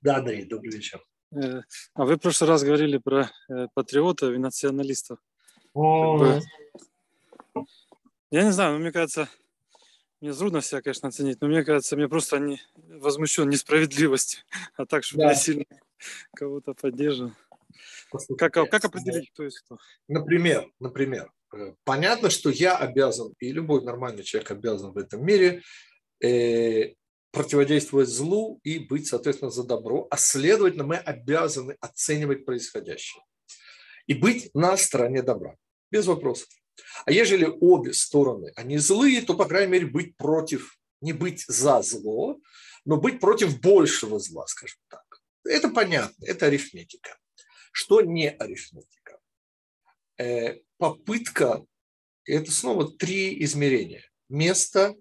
Да, Андрей, добрый вечер. Э, а вы в прошлый раз говорили про э, патриотов и националистов. О, Я не знаю, но мне кажется, мне трудно себя, конечно, оценить, но мне кажется, мне просто они возмущен несправедливостью, а так, чтобы Да. я сильно кого-то поддерживал. Как, как определить, кто есть кто? Например, например, э, понятно, что я обязан, и любой нормальный человек обязан в этом мире э, противодействовать злу и быть, соответственно, за добро, а следовательно, мы обязаны оценивать происходящее и быть на стороне добра, без вопросов. А ежели обе стороны, они злые, то, по крайней мере, быть против, не быть за зло, но быть против большего зла, скажем так. Это понятно, это арифметика. Что не арифметика? Э, попытка, это снова три измерения. Место,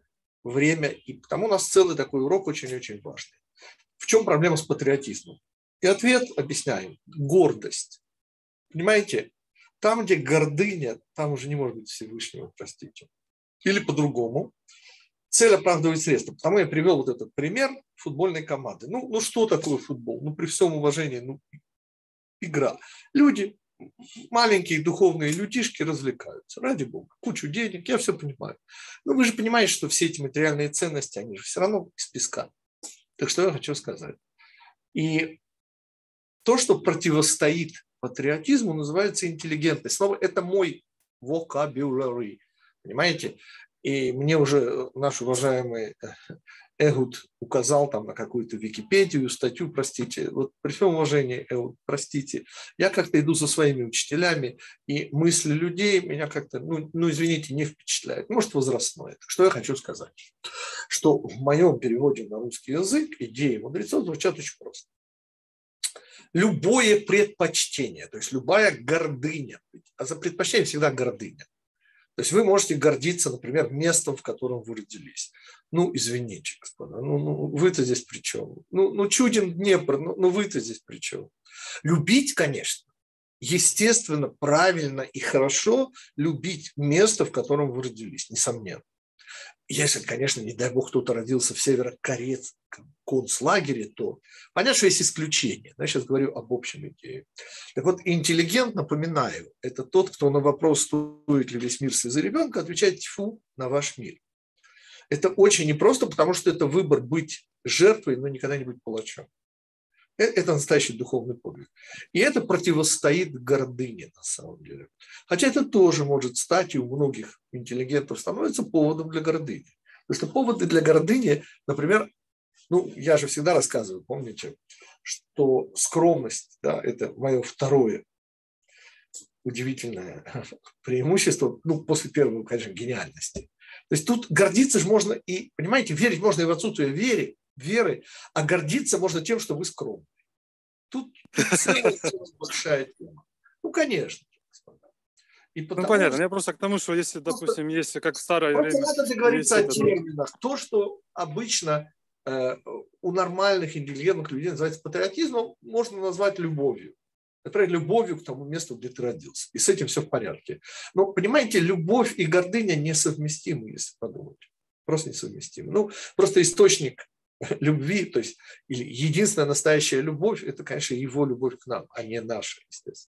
время и... Потому у нас целый такой урок очень-очень важный. В чем проблема с патриотизмом? И ответ объясняем. Гордость. Понимаете? Там, где гордыня, там уже не может быть Всевышнего, простите. Или по-другому. Цель оправдывает средства. Потому я привел вот этот пример футбольной команды. Ну, ну что такое футбол? Ну, при всем уважении, ну, игра. Люди, маленькие духовные людишки развлекаются, ради бога. Кучу денег, я все понимаю. Но вы же понимаете, что все эти материальные ценности, они же все равно из песка. Так что я хочу сказать. И то, что противостоит патриотизму, называется интеллигентность. Слово это мой vocabulary. Понимаете? И мне уже наш уважаемый Эгуд указал там на какую-то Википедию, статью, простите. Вот при всем уважении, Эгуд, простите, я как-то иду за своими учителями, и мысли людей меня как-то, ну, ну извините, не впечатляют. Может, возрастное. Что я хочу сказать? Что в моем переводе на русский язык идеи мудрецов звучат очень просто. Любое предпочтение, то есть любая гордыня, а за предпочтением всегда гордыня. То есть вы можете гордиться, например, местом, в котором вы родились. Ну, извините, господа, ну, ну вы-то здесь при чем? Ну, ну Чудин, Днепр, ну, ну вы-то здесь при чем? Любить, конечно, естественно, правильно и хорошо любить место, в котором вы родились, несомненно. Если, конечно, не дай бог, кто-то родился в северокорейском концлагере, то понятно, что есть исключения. Я сейчас говорю об общем идее. Так вот, интеллигент, напоминаю, это тот, кто на вопрос, стоит ли весь мир слезы ребенка, отвечает «тьфу на ваш мир». Это очень непросто, потому что это выбор быть жертвой, но никогда не быть палачом. Э, Это настоящий духовный подвиг. И это противостоит гордыне на самом деле. Хотя это тоже может стать, и у многих интеллигентов становится поводом для гордыни. Потому что поводы для гордыни, например, ну, я же всегда рассказываю, помните, что скромность, да, это мое второе удивительное преимущество, ну, после первого, конечно, гениальности. То есть тут гордиться же можно и, понимаете, верить можно и в отсутствие веры, веры, а гордиться можно тем, что вы скромны. Тут целая большая тема. Ну, конечно. И Ну, потому понятно. что- Я просто к тому, что если, допустим, есть, как в старое Просто время, надо договориться о это, терминах. То, что обычно э, у нормальных интеллигентных людей называется патриотизмом, можно назвать любовью. Например, любовью к тому месту, где ты родился. И с этим все в порядке. Но, понимаете, любовь и гордыня несовместимы, если подумать. Просто несовместимы. Ну, просто источник любви, то есть единственная настоящая любовь, это, конечно, его любовь к нам, а не наша, естественно.